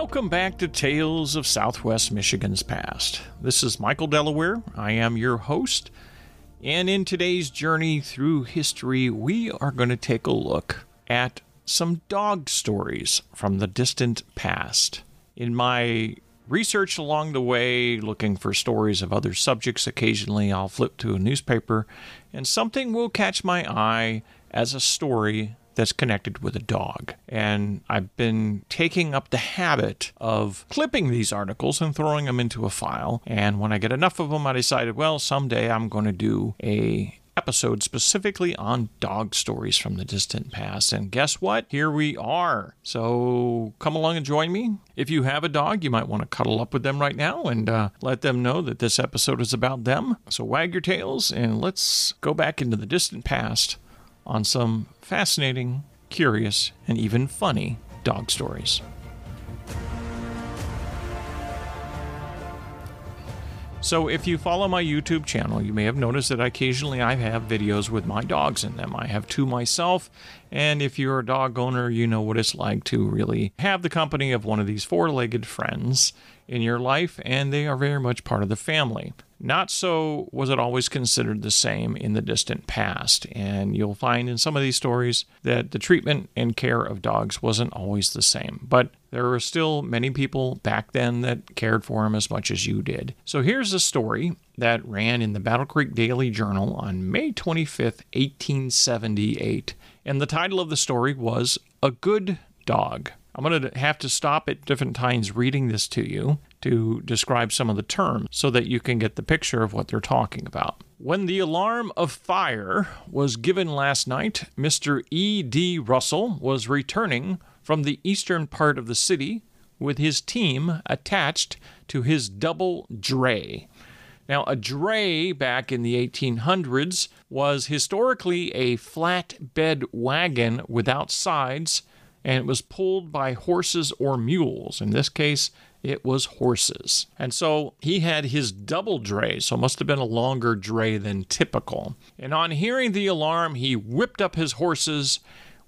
Welcome back to Tales of Southwest Michigan's Past. This is Michael Delaware. I am your host. And in today's journey through history, we are going to take a look at some dog stories from the distant past. In my research along the way, looking for stories of other subjects, occasionally I'll flip to a newspaper and something will catch my eye as a story that's connected with a dog. And I've been taking up the habit of clipping these articles and throwing them into a file. And when I get enough of them, I decided, well, someday I'm going to do a episode specifically on dog stories from the distant past. And guess what? Here we are. So come along and join me. If you have a dog, you might want to cuddle up with them right now and uh, let them know that this episode is about them. So wag your tails and let's go back into the distant past on some fascinating, curious, and even funny dog stories. So, if you follow my YouTube channel, you may have noticed that occasionally I have videos with my dogs in them. I have two myself, and if you're a dog owner, you know what it's like to really have the company of one of these four legged friends in your life, and they are very much part of the family. Not so was it always considered the same in the distant past, and you'll find in some of these stories that the treatment and care of dogs wasn't always the same. But there were still many people back then that cared for them as much as you did. So here's a story that ran in the Battle Creek Daily Journal on May 25th, 1878. And the title of the story was A Good Dog. I'm going to have to stop at different times reading this to you to describe some of the terms so that you can get the picture of what they're talking about. When the alarm of fire was given last night, Mr. E.D. Russell was returning from the eastern part of the city with his team attached to his double dray. Now, a dray back in the 1800s was historically a flatbed wagon without sides, and it was pulled by horses or mules. In this case, it was horses. And so he had his double dray, so it must have been a longer dray than typical. And on hearing the alarm, he whipped up his horses,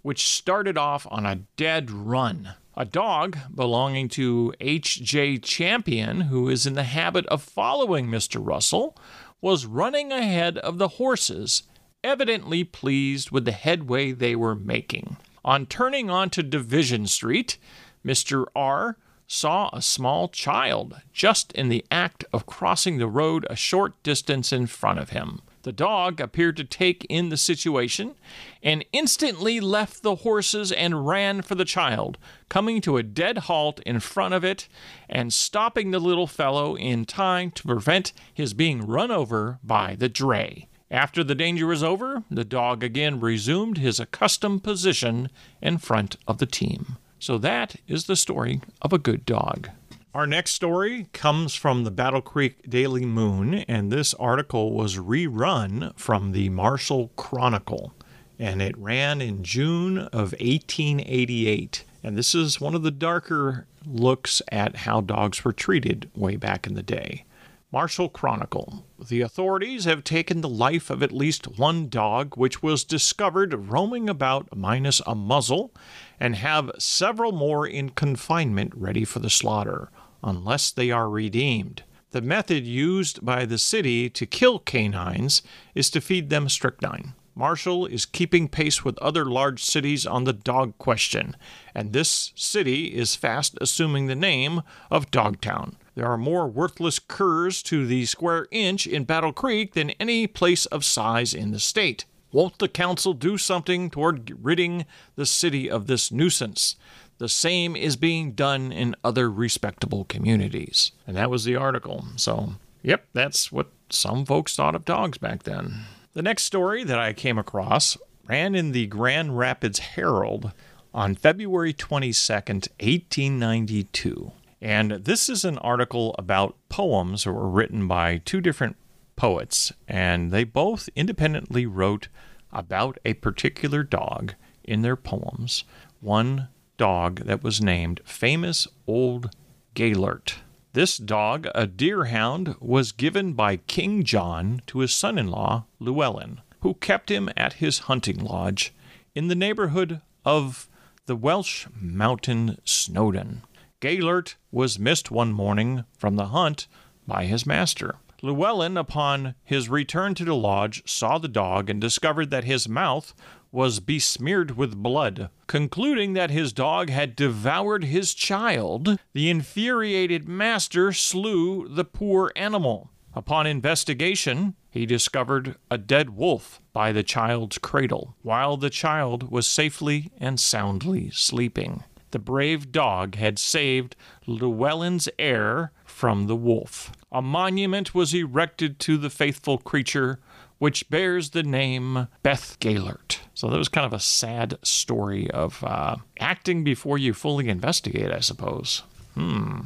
which started off on a dead run. A dog belonging to H.J. Champion, who is in the habit of following Mr. Russell, was running ahead of the horses, evidently pleased with the headway they were making. On turning onto Division Street, Mr. R saw a small child just in the act of crossing the road a short distance in front of him. The dog appeared to take in the situation and instantly left the horses and ran for the child, coming to a dead halt in front of it and stopping the little fellow in time to prevent his being run over by the dray. After the danger was over, the dog again resumed his accustomed position in front of the team. So that is the story of a good dog. Our next story comes from the Battle Creek Daily Moon, and this article was rerun from the Marshall Chronicle, and it ran in June of 1888. And this is one of the darker looks at how dogs were treated way back in the day. Marshall Chronicle. The authorities have taken the life of at least one dog, which was discovered roaming about minus a muzzle, and have several more in confinement ready for the slaughter, unless they are redeemed. The method used by the city to kill canines is to feed them strychnine. Marshall is keeping pace with other large cities on the dog question, and this city is fast assuming the name of Dogtown. There are more worthless curs to the square inch in Battle Creek than any place of size in the state. Won't the council do something toward ridding the city of this nuisance? The same is being done in other respectable communities. And that was the article. So, yep, that's what some folks thought of dogs back then. The next story that I came across ran in the Grand Rapids Herald on February 22nd, 1892. And this is an article about poems that were written by two different poets, and they both independently wrote about a particular dog in their poems. One dog that was named Famous Old Gelert. This dog, a deerhound, was given by King John to his son in law, Llewellyn, who kept him at his hunting lodge in the neighborhood of the Welsh mountain Snowdon. Gelert was missed one morning from the hunt by his master. Llewellyn, upon his return to the lodge, saw the dog and discovered that his mouth was besmeared with blood. Concluding that his dog had devoured his child, the infuriated master slew the poor animal. Upon investigation, he discovered a dead wolf by the child's cradle, while the child was safely and soundly sleeping. The brave dog had saved Llewellyn's heir from the wolf. A monument was erected to the faithful creature, which bears the name Beth Gelert. So that was kind of a sad story of uh, acting before you fully investigate, I suppose. Hmm.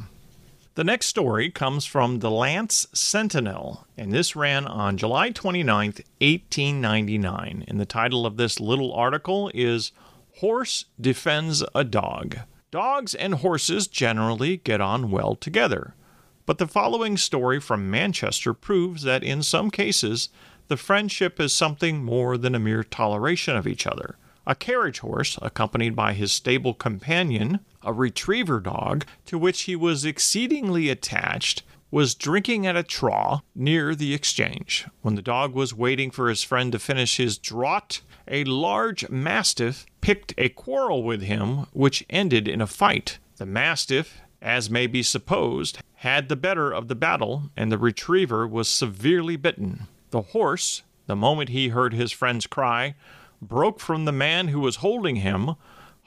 The next story comes from the Lance Sentinel, and this ran on July 29th, 1899. And the title of this little article is Horse Defends a Dog. Dogs and horses generally get on well together. But the following story from Manchester proves that in some cases, the friendship is something more than a mere toleration of each other. A carriage horse, accompanied by his stable companion, a retriever dog, to which he was exceedingly attached, was drinking at a trough near the exchange. When the dog was waiting for his friend to finish his draught, a large mastiff picked a quarrel with him, which ended in a fight. The mastiff, as may be supposed, had the better of the battle, and the retriever was severely bitten. The horse, the moment he heard his friend's cry, broke from the man who was holding him,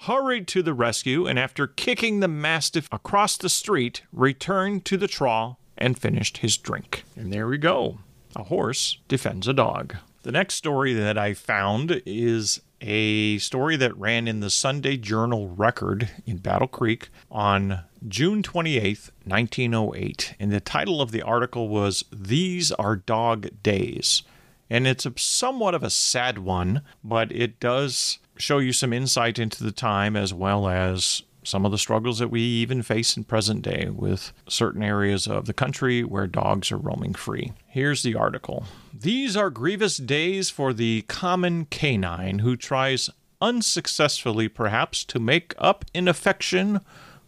hurried to the rescue, and after kicking the mastiff across the street, returned to the trough and finished his drink. And there we go. A horse defends a dog. The next story that I found is a story that ran in the Sunday Journal Record in Battle Creek on June 28th, 1908. And the title of the article was These Are Dog Days. And it's a somewhat of a sad one, but it does show you some insight into the time as well as some of the struggles that we even face in present day with certain areas of the country where dogs are roaming free. Here's the article. These are grievous days for the common canine who tries unsuccessfully perhaps to make up in affection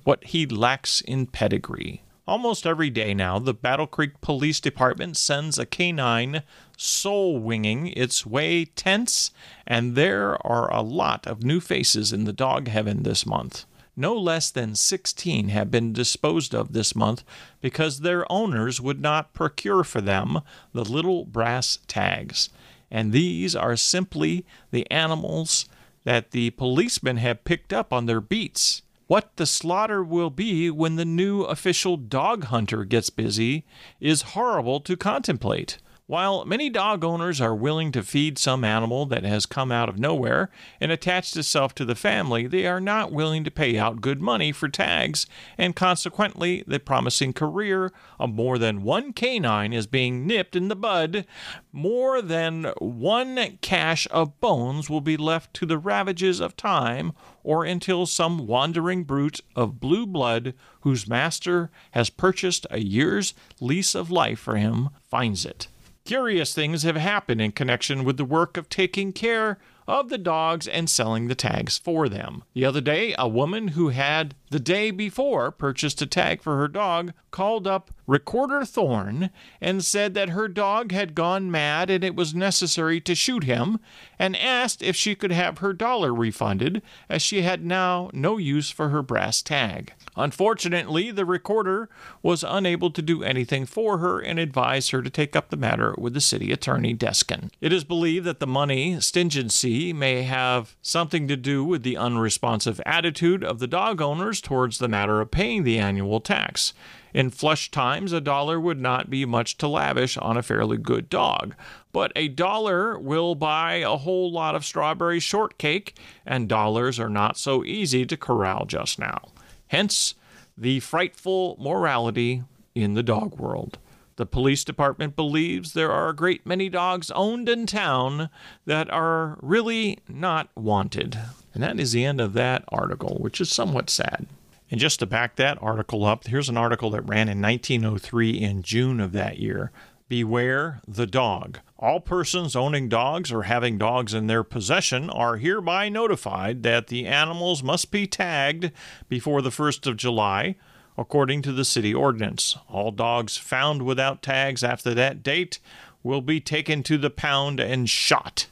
what he lacks in pedigree. Almost every day now, the Battle Creek Police Department sends a canine soul winging its way tense, and there are a lot of new faces in the dog heaven this month. No less than 16 have been disposed of this month because their owners would not procure for them the little brass tags. And these are simply the animals that the policemen have picked up on their beats. What the slaughter will be when the new official dog hunter gets busy is horrible to contemplate. While many dog owners are willing to feed some animal that has come out of nowhere and attached itself to the family, they are not willing to pay out good money for tags, and consequently, the promising career of more than one canine is being nipped in the bud. More than one cache of bones will be left to the ravages of time or until some wandering brute of blue blood whose master has purchased a year's lease of life for him finds it. Curious things have happened in connection with the work of taking care of the dogs and selling the tags for them. The other day, a woman who had the day before purchased a tag for her dog called up Recorder Thorne and said that her dog had gone mad and it was necessary to shoot him, and asked if she could have her dollar refunded as she had now no use for her brass tag. Unfortunately, the recorder was unable to do anything for her and advised her to take up the matter with the city attorney Deskin. It is believed that the money stingency may have something to do with the unresponsive attitude of the dog owners towards the matter of paying the annual tax. In flush times, a dollar would not be much to lavish on a fairly good dog, but a dollar will buy a whole lot of strawberry shortcake, and dollars are not so easy to corral just now. Hence, the frightful morality in the dog world. The police department believes there are a great many dogs owned in town that are really not wanted. And that is the end of that article, which is somewhat sad. And just to back that article up, here's an article that ran in 1903 in June of that year. Beware the dog. All persons owning dogs or having dogs in their possession are hereby notified that the animals must be tagged before the 1st of July. According to the city ordinance. All dogs found without tags after that date will be taken to the pound and shot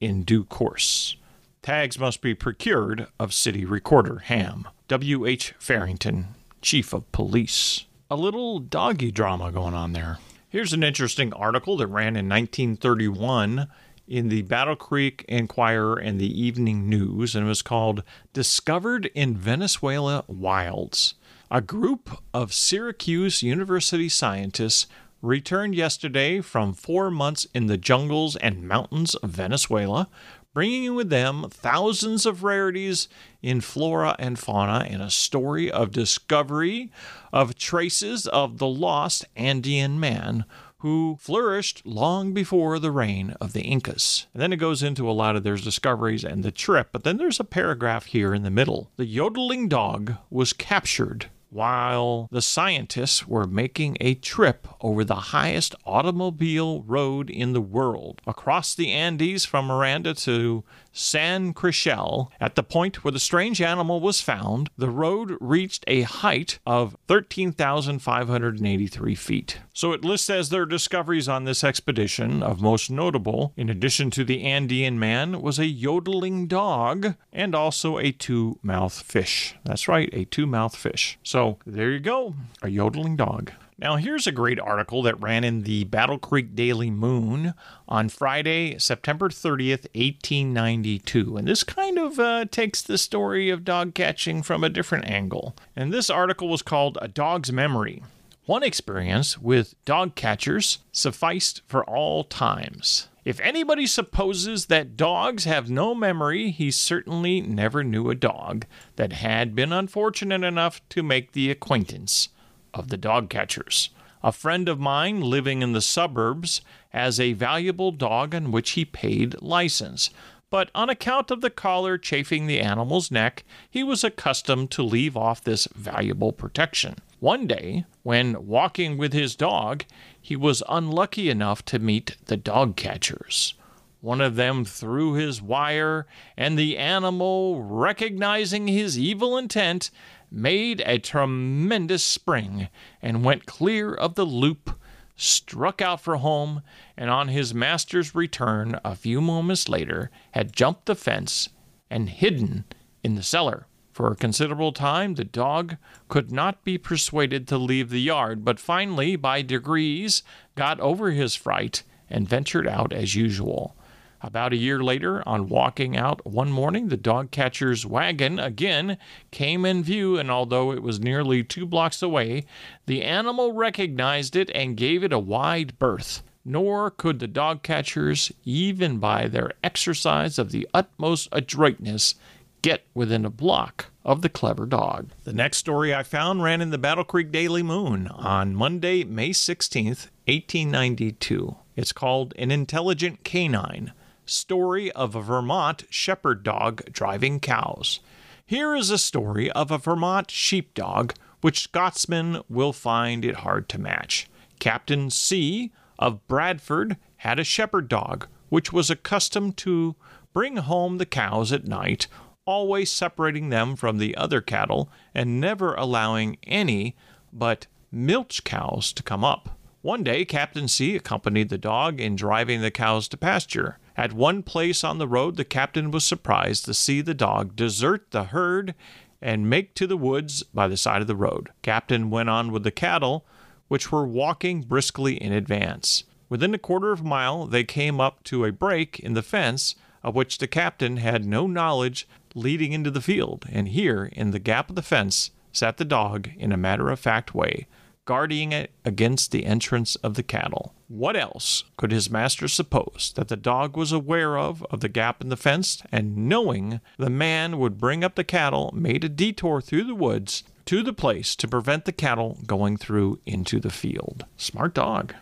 in due course. Tags must be procured of City Recorder Ham. W.H. Farrington, Chief of Police. A little doggy drama going on there. Here's an interesting article that ran in 1931 in the Battle Creek Enquirer and the Evening News, and it was called Discovered in Venezuela Wilds. A group of Syracuse University scientists returned yesterday from four months in the jungles and mountains of Venezuela, bringing with them thousands of rarities in flora and fauna and a story of discovery of traces of the lost Andean man who flourished long before the reign of the Incas. And then it goes into a lot of their discoveries and the trip, but then there's a paragraph here in the middle. The yodeling dog was captured while the scientists were making a trip over the highest automobile road in the world across the Andes from Miranda to San Cristobal, at the point where the strange animal was found, the road reached a height of 13,583 feet. So it lists as their discoveries on this expedition of most notable, in addition to the Andean man, was a yodeling dog and also a two mouth fish. That's right, a two mouth fish. So there you go, a yodeling dog. Now, here's a great article that ran in the Battle Creek Daily Moon on Friday, September 30th, 1892. And this kind of uh, takes the story of dog catching from a different angle. And this article was called A Dog's Memory. One experience with dog catchers sufficed for all times. If anybody supposes that dogs have no memory, he certainly never knew a dog that had been unfortunate enough to make the acquaintance of the dog catchers. A friend of mine living in the suburbs has a valuable dog on which he paid license, but on account of the collar chafing the animal's neck, he was accustomed to leave off this valuable protection. One day, when walking with his dog, he was unlucky enough to meet the dog catchers. One of them threw his wire, and the animal, recognizing his evil intent, made a tremendous spring and went clear of the loop, struck out for home, and on his master's return a few moments later had jumped the fence and hidden in the cellar. For a considerable time, the dog could not be persuaded to leave the yard, but finally, by degrees, got over his fright and ventured out as usual. About a year later, on walking out one morning, the dog catcher's wagon again came in view, and although it was nearly two blocks away, the animal recognized it and gave it a wide berth. Nor could the dog catchers, even by their exercise of the utmost adroitness, get within a block of the clever dog. The next story I found ran in the Battle Creek Daily Moon on Monday, May 16th, 1892. It's called An Intelligent Canine story of a Vermont shepherd dog driving cows. Here is a story of a Vermont sheepdog which Scotsmen will find it hard to match. Captain C of Bradford had a shepherd dog which was accustomed to bring home the cows at night, always separating them from the other cattle and never allowing any but milch cows to come up. One day, Captain C accompanied the dog in driving the cows to pasture. At one place on the road, the captain was surprised to see the dog desert the herd and make to the woods by the side of the road. Captain went on with the cattle, which were walking briskly in advance. Within a quarter of a mile, they came up to a break in the fence, of which the captain had no knowledge leading into the field, and here, in the gap of the fence, sat the dog in a matter of fact way, guarding it against the entrance of the cattle. What else could his master suppose that the dog was aware of of the gap in the fence, and knowing the man would bring up the cattle, made a detour through the woods to the place to prevent the cattle going through into the field. Smart dog.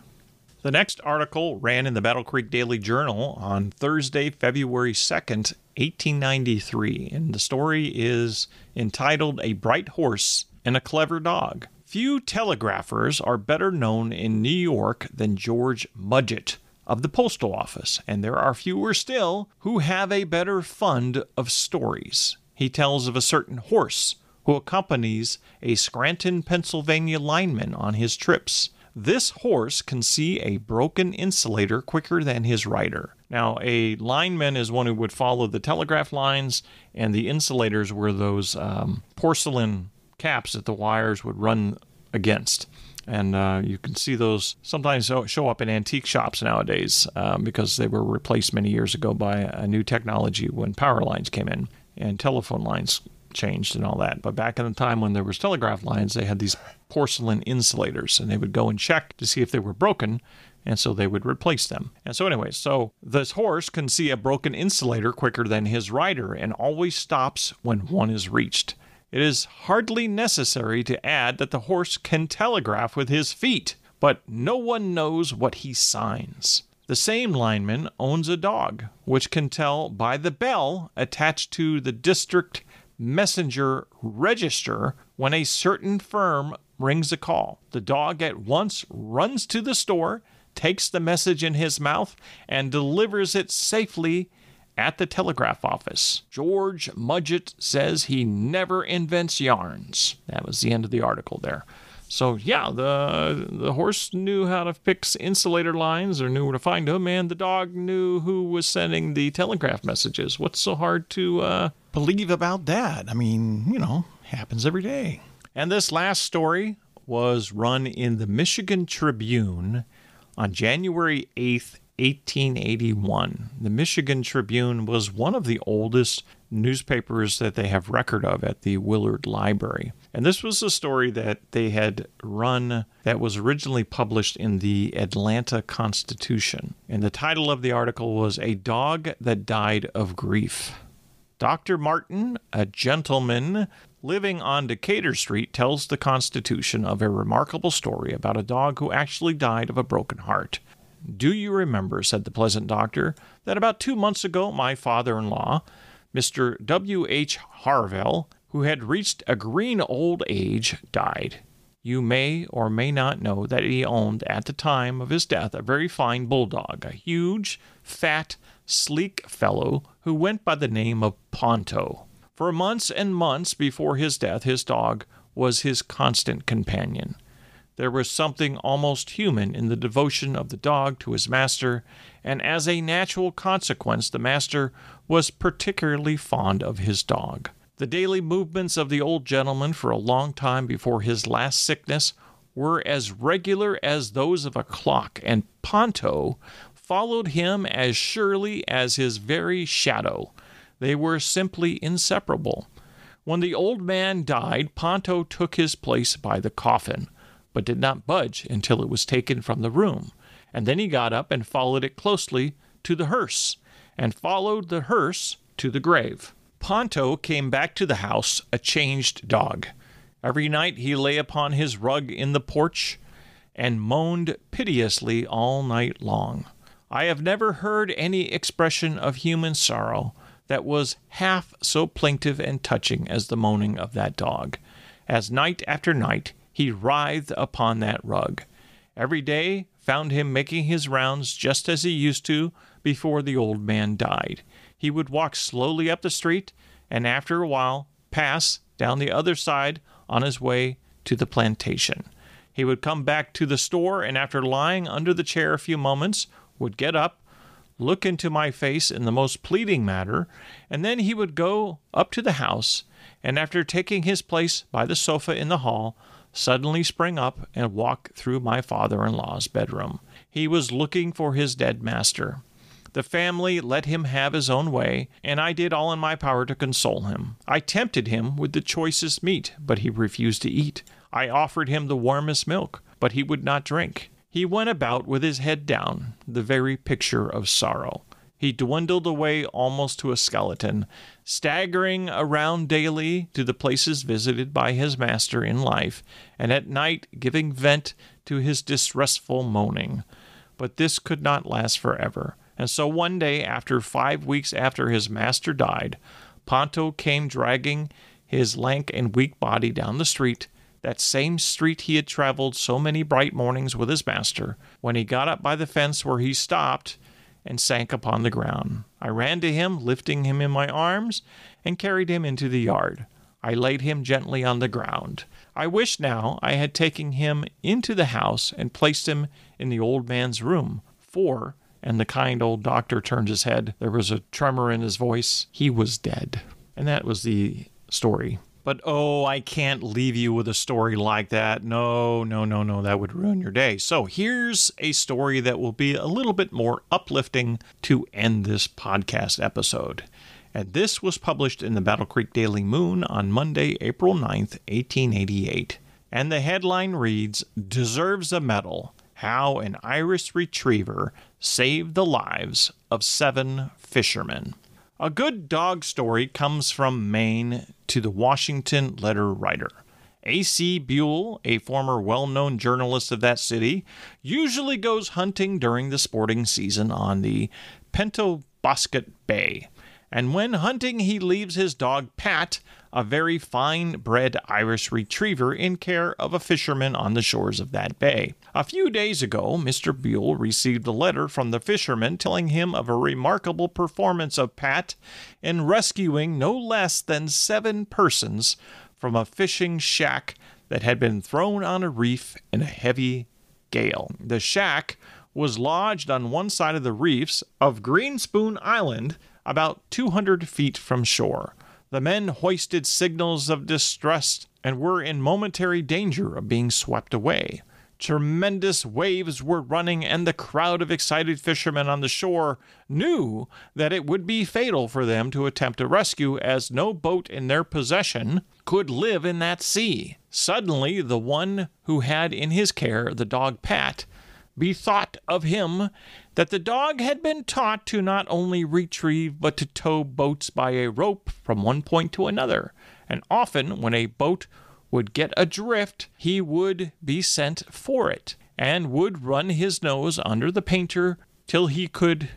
The next article ran in the Battle Creek Daily Journal on Thursday, February 2nd, 1893, and the story is entitled A Bright Horse and a Clever Dog. Few telegraphers are better known in New York than George Mudgett of the Postal Office, and there are fewer still who have a better fund of stories. He tells of a certain horse who accompanies a Scranton, Pennsylvania lineman on his trips. This horse can see a broken insulator quicker than his rider. Now, a lineman is one who would follow the telegraph lines, and the insulators were those um, porcelain caps that the wires would run against. And uh, you can see those sometimes show up in antique shops nowadays um, because they were replaced many years ago by a new technology when power lines came in and telephone lines changed and all that. But back in the time when there was telegraph lines, they had these porcelain insulators, and they would go and check to see if they were broken, and so they would replace them. And so, anyway, so this horse can see a broken insulator quicker than his rider, and always stops when one is reached. It is hardly necessary to add that the horse can telegraph with his feet, but no one knows what he signs. The same lineman owns a dog, which can tell by the bell attached to the district messenger register when a certain firm rings a call. The dog at once runs to the store, takes the message in his mouth, and delivers it safely at the telegraph office. George Mudgett says he never invents yarns. That was the end of the article there. So yeah, the the horse knew how to fix insulator lines or knew where to find them, and the dog knew who was sending the telegraph messages. What's so hard to uh, believe about that? I mean, you know, happens every day. And this last story was run in the Michigan Tribune on January 8th, 1881. The Michigan Tribune was one of the oldest newspapers that they have record of at the Willard Library. And this was a story that they had run that was originally published in the Atlanta Constitution. And the title of the article was A Dog That Died of Grief. Dr. Martin, a gentleman living on Decatur Street, tells the Constitution of a remarkable story about a dog who actually died of a broken heart. Do you remember, said the pleasant doctor, that about two months ago my father in law, Mr. W. H. Harvell, who had reached a green old age, died. You may or may not know that he owned at the time of his death a very fine bulldog, a huge, fat, sleek fellow who went by the name of Ponto. For months and months before his death, his dog was his constant companion. There was something almost human in the devotion of the dog to his master, and as a natural consequence, the master was particularly fond of his dog. The daily movements of the old gentleman for a long time before his last sickness were as regular as those of a clock, and Ponto followed him as surely as his very shadow. They were simply inseparable. When the old man died, Ponto took his place by the coffin but did not budge until it was taken from the room. And then he got up and followed it closely to the hearse, and followed the hearse to the grave. Ponto came back to the house a changed dog. Every night he lay upon his rug in the porch and moaned piteously all night long. I have never heard any expression of human sorrow that was half so plaintive and touching as the moaning of that dog. As night after night he writhed upon that rug. Every day found him making his rounds just as he used to before the old man died. He would walk slowly up the street and after a while pass down the other side on his way to the plantation. He would come back to the store and after lying under the chair a few moments would get up, look into my face in the most pleading manner, and then he would go up to the house and after taking his place by the sofa in the hall, suddenly sprang up and walked through my father in law's bedroom. He was looking for his dead master. The family let him have his own way, and I did all in my power to console him. I tempted him with the choicest meat, but he refused to eat. I offered him the warmest milk, but he would not drink. He went about with his head down, the very picture of sorrow. He dwindled away almost to a skeleton, staggering around daily to the places visited by his master in life, and at night giving vent to his distressful moaning. But this could not last forever, and so one day, after five weeks after his master died, Ponto came dragging his lank and weak body down the street, that same street he had traveled so many bright mornings with his master. When he got up by the fence where he stopped, and sank upon the ground. I ran to him, lifting him in my arms, and carried him into the yard. I laid him gently on the ground. I wish now I had taken him into the house and placed him in the old man's room, for, and the kind old doctor turned his head, there was a tremor in his voice, he was dead. And that was the story. But oh, I can't leave you with a story like that. No, no, no, no, that would ruin your day. So here's a story that will be a little bit more uplifting to end this podcast episode. And this was published in the Battle Creek Daily Moon on Monday, April 9th, 1888. And the headline reads Deserves a Medal How an Irish Retriever Saved the Lives of Seven Fishermen. A good dog story comes from Maine to the Washington letter writer. A.C. Buell, a former well known journalist of that city, usually goes hunting during the sporting season on the Penobscot Bay. And when hunting, he leaves his dog Pat, a very fine bred Irish retriever, in care of a fisherman on the shores of that bay. A few days ago, Mr. Buell received a letter from the fisherman telling him of a remarkable performance of Pat in rescuing no less than seven persons from a fishing shack that had been thrown on a reef in a heavy gale. The shack was lodged on one side of the reefs of Greenspoon Island about 200 feet from shore. The men hoisted signals of distress and were in momentary danger of being swept away. Tremendous waves were running, and the crowd of excited fishermen on the shore knew that it would be fatal for them to attempt a rescue, as no boat in their possession could live in that sea. Suddenly, the one who had in his care the dog Pat bethought of him that the dog had been taught to not only retrieve but to tow boats by a rope from one point to another, and often when a boat would get adrift, he would be sent for it, and would run his nose under the painter till he could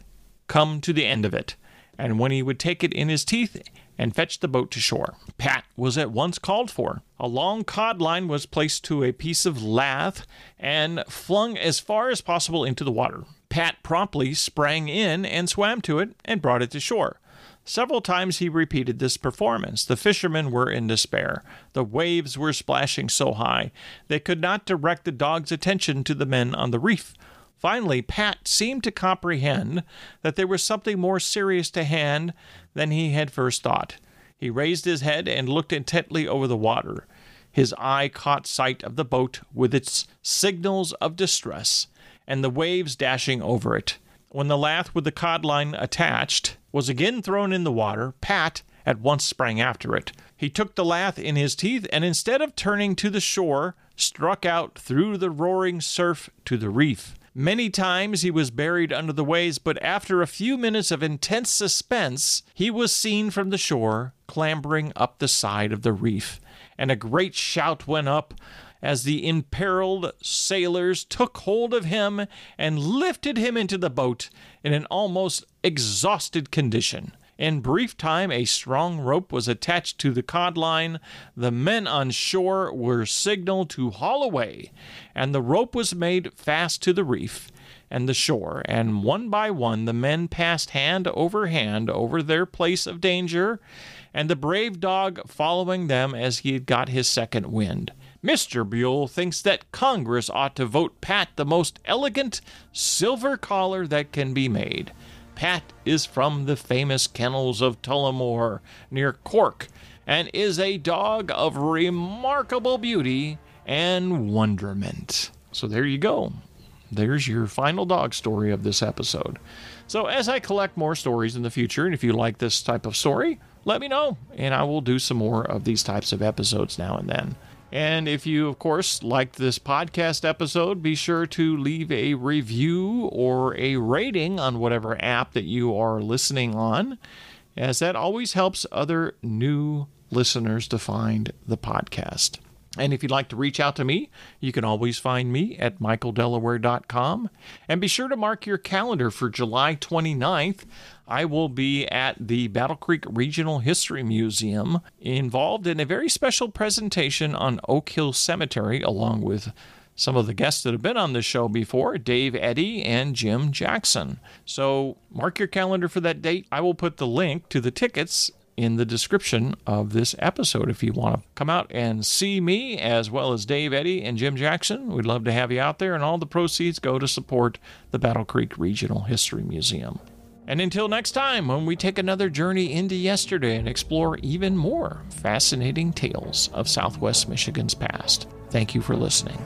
come to the end of it, and when he would take it in his teeth and fetched the boat to shore. Pat was at once called for. A long cod line was placed to a piece of lath and flung as far as possible into the water. Pat promptly sprang in and swam to it and brought it to shore. Several times he repeated this performance. The fishermen were in despair. The waves were splashing so high they could not direct the dog's attention to the men on the reef. Finally, Pat seemed to comprehend that there was something more serious to hand than he had first thought. He raised his head and looked intently over the water. His eye caught sight of the boat with its signals of distress and the waves dashing over it. When the lath with the cod line attached was again thrown in the water, Pat at once sprang after it. He took the lath in his teeth and instead of turning to the shore, struck out through the roaring surf to the reef. Many times he was buried under the waves, but after a few minutes of intense suspense, he was seen from the shore clambering up the side of the reef, and a great shout went up as the imperiled sailors took hold of him and lifted him into the boat in an almost exhausted condition. In brief time, a strong rope was attached to the cod line. The men on shore were signaled to haul away, and the rope was made fast to the reef and the shore, and one by one the men passed hand over hand over their place of danger, and the brave dog following them as he had got his second wind. Mr. Buell thinks that Congress ought to vote Pat the most elegant silver collar that can be made. Pat is from the famous kennels of Tullamore near Cork and is a dog of remarkable beauty and wonderment. So there you go. There's your final dog story of this episode. So, as I collect more stories in the future, and if you like this type of story, let me know, and I will do some more of these types of episodes now and then. And if you, of course, liked this podcast episode, be sure to leave a review or a rating on whatever app that you are listening on, as that always helps other new listeners to find the podcast. And if you'd like to reach out to me, you can always find me at michaeldelaware.com. And be sure to mark your calendar for July 29th. I will be at the Battle Creek Regional History Museum, involved in a very special presentation on Oak Hill Cemetery, along with some of the guests that have been on the show before Dave Eddy and Jim Jackson. So mark your calendar for that date. I will put the link to the tickets in the description of this episode if you want to come out and see me as well as Dave Eddy and Jim Jackson. We'd love to have you out there, and all the proceeds go to support the Battle Creek Regional History Museum. And until next time, when we take another journey into yesterday and explore even more fascinating tales of Southwest Michigan's past, thank you for listening.